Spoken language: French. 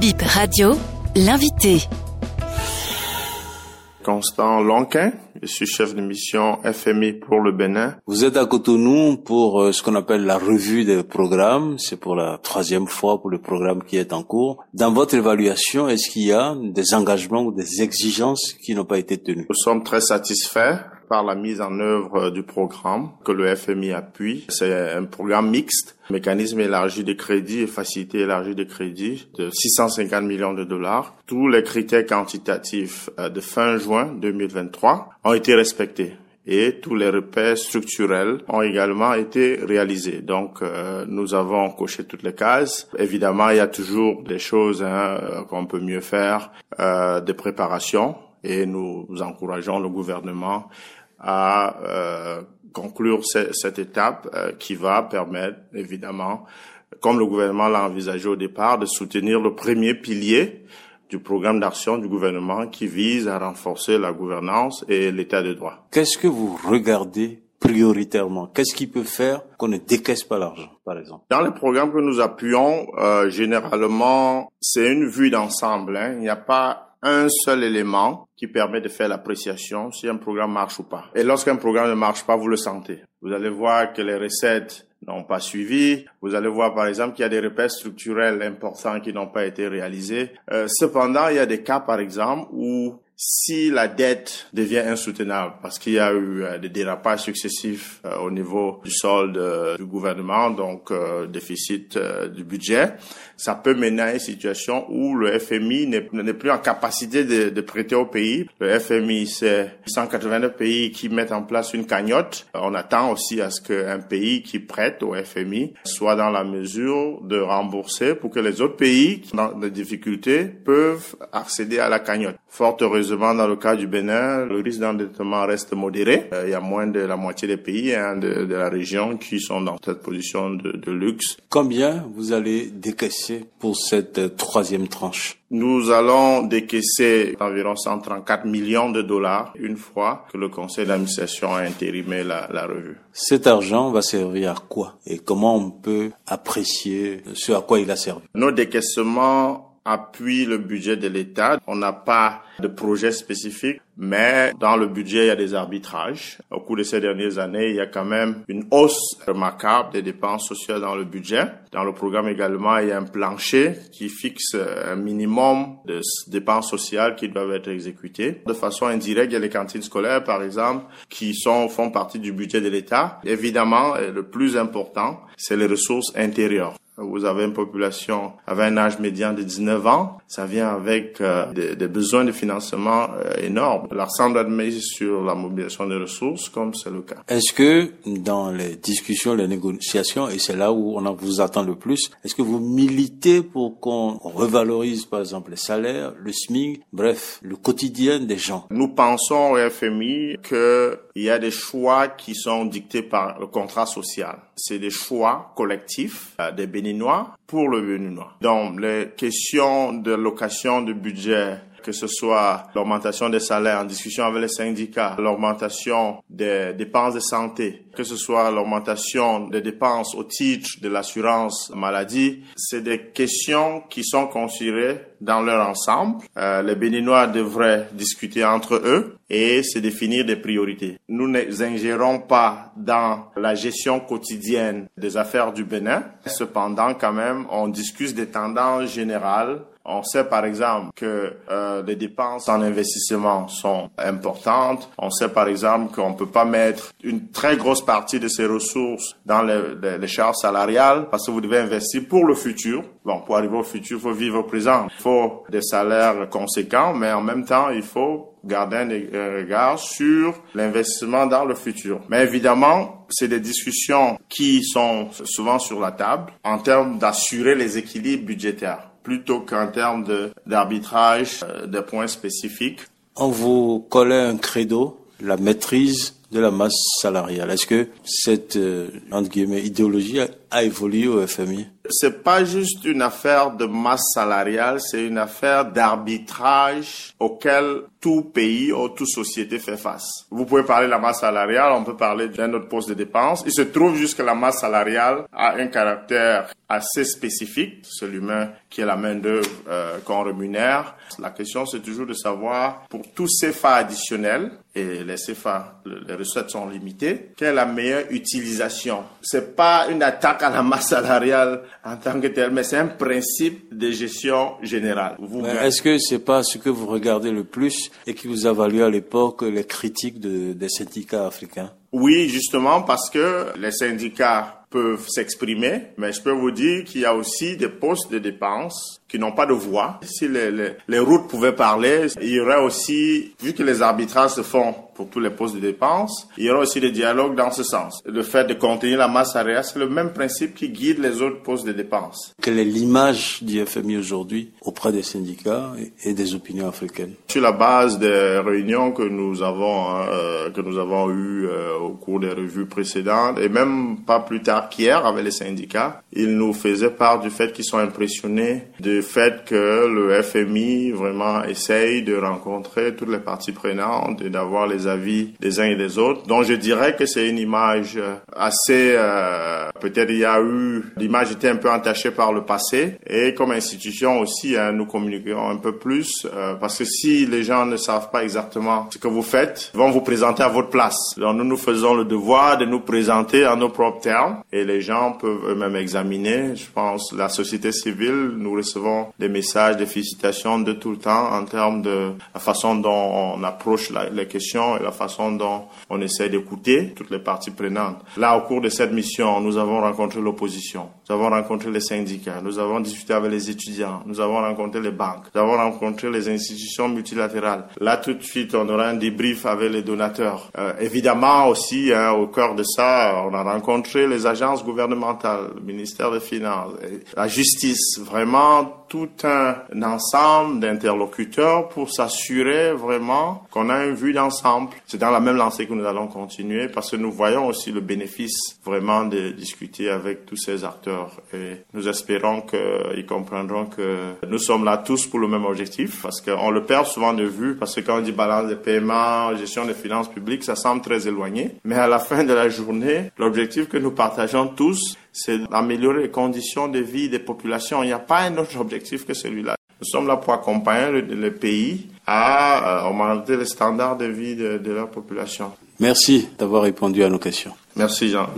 Bip Radio, l'invité. Constant Lonquin, je suis chef de mission FMI pour le Bénin. Vous êtes à Cotonou pour euh, ce qu'on appelle la revue des programmes. C'est pour la troisième fois pour le programme qui est en cours. Dans votre évaluation, est-ce qu'il y a des engagements ou des exigences qui n'ont pas été tenues? Nous sommes très satisfaits par la mise en œuvre du programme que le FMI appuie. C'est un programme mixte, mécanisme élargi de crédit et facilité élargie de crédit de 650 millions de dollars. Tous les critères quantitatifs euh, de fin juin 2023 ont été respectés et tous les repères structurels ont également été réalisés. Donc, euh, nous avons coché toutes les cases. Évidemment, il y a toujours des choses hein, euh, qu'on peut mieux faire, euh, des préparations, et nous encourageons le gouvernement à euh, conclure cette étape euh, qui va permettre, évidemment, comme le gouvernement l'a envisagé au départ, de soutenir le premier pilier du programme d'action du gouvernement qui vise à renforcer la gouvernance et l'état de droit. Qu'est-ce que vous regardez prioritairement? Qu'est-ce qui peut faire qu'on ne décaisse pas l'argent, par exemple? Dans les programmes que nous appuyons, euh, généralement, c'est une vue d'ensemble. Hein. Il n'y a pas un seul élément qui permet de faire l'appréciation si un programme marche ou pas. Et lorsqu'un programme ne marche pas, vous le sentez. Vous allez voir que les recettes n'ont pas suivi. Vous allez voir par exemple qu'il y a des repères structurels importants qui n'ont pas été réalisés. Euh, cependant, il y a des cas par exemple où si la dette devient insoutenable parce qu'il y a eu euh, des dérapages successifs euh, au niveau du solde euh, du gouvernement, donc déficit du budget, ça peut mener à une situation où le FMI n'est plus en capacité de, prêter au pays. Le FMI, c'est 189 pays qui mettent en place une cagnotte. On attend aussi à ce qu'un pays qui prête au FMI soit dans la mesure de rembourser pour que les autres pays qui ont des difficultés peuvent accéder à la cagnotte. Fort heureusement, dans le cas du Bénin, le risque d'endettement reste modéré. Euh, il y a moins de la moitié des pays hein, de, de, la région qui sont dans cette position de, de luxe. Combien vous allez décaisser pour cette euh, troisième tranche? Nous allons décaisser environ 134 millions de dollars une fois que le conseil d'administration a intérimé la, la, revue. Cet argent va servir à quoi? Et comment on peut apprécier ce à quoi il a servi? Nos décaissements appuie le budget de l'État. On n'a pas de projet spécifique, mais dans le budget, il y a des arbitrages. Au cours de ces dernières années, il y a quand même une hausse remarquable des dépenses sociales dans le budget. Dans le programme également, il y a un plancher qui fixe un minimum de dépenses sociales qui doivent être exécutées. De façon indirecte, il y a les cantines scolaires, par exemple, qui sont, font partie du budget de l'État. Évidemment, le plus important, c'est les ressources intérieures vous avez une population avec un âge médian de 19 ans, ça vient avec euh, des, des, besoins de financement euh, énormes. L'accent doit être mis sur la mobilisation des ressources, comme c'est le cas. Est-ce que dans les discussions, les négociations, et c'est là où on vous attend le plus, est-ce que vous militez pour qu'on revalorise, par exemple, les salaires, le SMIC, bref, le quotidien des gens? Nous pensons au FMI qu'il y a des choix qui sont dictés par le contrat social. C'est des choix collectifs euh, des bénéficiaires pour le Béninois. Donc, les questions de location de budget que ce soit l'augmentation des salaires en discussion avec les syndicats, l'augmentation des dépenses de santé, que ce soit l'augmentation des dépenses au titre de l'assurance maladie, c'est des questions qui sont considérées dans leur ensemble. Euh, les Béninois devraient discuter entre eux et se définir des priorités. Nous n'ingérons pas dans la gestion quotidienne des affaires du Bénin. Cependant, quand même, on discute des tendances générales on sait par exemple que euh, les dépenses en investissement sont importantes. On sait par exemple qu'on ne peut pas mettre une très grosse partie de ces ressources dans les, les, les, charges salariales parce que vous devez investir pour le futur. Bon, pour arriver au futur, il faut vivre au présent. Il faut des salaires conséquents, mais en même temps, il faut garder un regard sur l'investissement dans le futur. Mais évidemment, c'est des discussions qui sont souvent sur la table en termes d'assurer les équilibres budgétaires plutôt qu'en termes d'arbitrage de, euh, des points spécifiques. On vous collait un credo, la maîtrise de la masse salariale. Est-ce que cette euh, entre guillemets idéologie a, évolué au FMI c'est pas juste une affaire de masse salariale, c'est une affaire d'arbitrage auquel tout pays ou toute société fait face. Vous pouvez parler de la masse salariale, on peut parler d'un autre poste de dépense. Il se trouve juste que la masse salariale a un caractère assez spécifique, c'est l'humain qui est la main d'œuvre euh, qu'on rémunère. La question c'est toujours de savoir pour tous ces CFA additionnels et les CFA, les recettes sont limitées, quelle est la meilleure utilisation? C'est pas une attaque à la masse salariale en tant que telle, mais c'est un principe de gestion générale. Est-ce que c'est pas ce que vous regardez le plus et qui vous a valu à l'époque les critiques de, des syndicats africains? Oui, justement parce que les syndicats peuvent s'exprimer, mais je peux vous dire qu'il y a aussi des postes de dépenses qui n'ont pas de voix. Si les, les, les, routes pouvaient parler, il y aurait aussi, vu que les arbitrages se font pour tous les postes de dépenses, il y aura aussi des dialogues dans ce sens. Le fait de contenir la masse salariale, c'est le même principe qui guide les autres postes de dépenses. Quelle est l'image du FMI aujourd'hui auprès des syndicats et des opinions africaines? Sur la base des réunions que nous avons, hein, euh, que nous avons eues euh, au cours des revues précédentes, et même pas plus tard qu'hier avec les syndicats, ils nous faisaient part du fait qu'ils sont impressionnés de le fait que le FMI vraiment essaye de rencontrer toutes les parties prenantes et d'avoir les avis des uns et des autres. Donc je dirais que c'est une image euh, assez, euh, peut-être il y a eu, l'image était un peu entachée par le passé et comme institution aussi, hein, nous communiquons un peu plus euh, parce que si les gens ne savent pas exactement ce que vous faites, ils vont vous présenter à votre place. Donc nous nous faisons le devoir de nous présenter à nos propres termes et les gens peuvent eux-mêmes examiner. Je pense la société civile, nous recevons des messages, des félicitations de tout le temps en termes de la façon dont on approche les questions et la façon dont on essaie d'écouter toutes les parties prenantes. Là, au cours de cette mission, nous avons rencontré l'opposition, nous avons rencontré les syndicats, nous avons discuté avec les étudiants, nous avons rencontré les banques, nous avons rencontré les institutions multilatérales. Là, tout de suite, on aura un débrief avec les donateurs. Euh, évidemment aussi, hein, au cœur de ça, on a rencontré les agences gouvernementales, le ministère des Finances, la justice, vraiment tout un ensemble d'interlocuteurs pour s'assurer vraiment qu'on a une vue d'ensemble. C'est dans la même lancée que nous allons continuer parce que nous voyons aussi le bénéfice vraiment de discuter avec tous ces acteurs et nous espérons qu'ils comprendront que nous sommes là tous pour le même objectif parce qu'on le perd souvent de vue parce que quand on dit balance des paiements, gestion des finances publiques, ça semble très éloigné. Mais à la fin de la journée, l'objectif que nous partageons tous, c'est d'améliorer les conditions de vie des populations. Il n'y a pas un autre objectif que celui-là. Nous sommes là pour accompagner le, pays à euh, augmenter les standards de vie de, de leur population. Merci d'avoir répondu à nos questions. Merci Jean.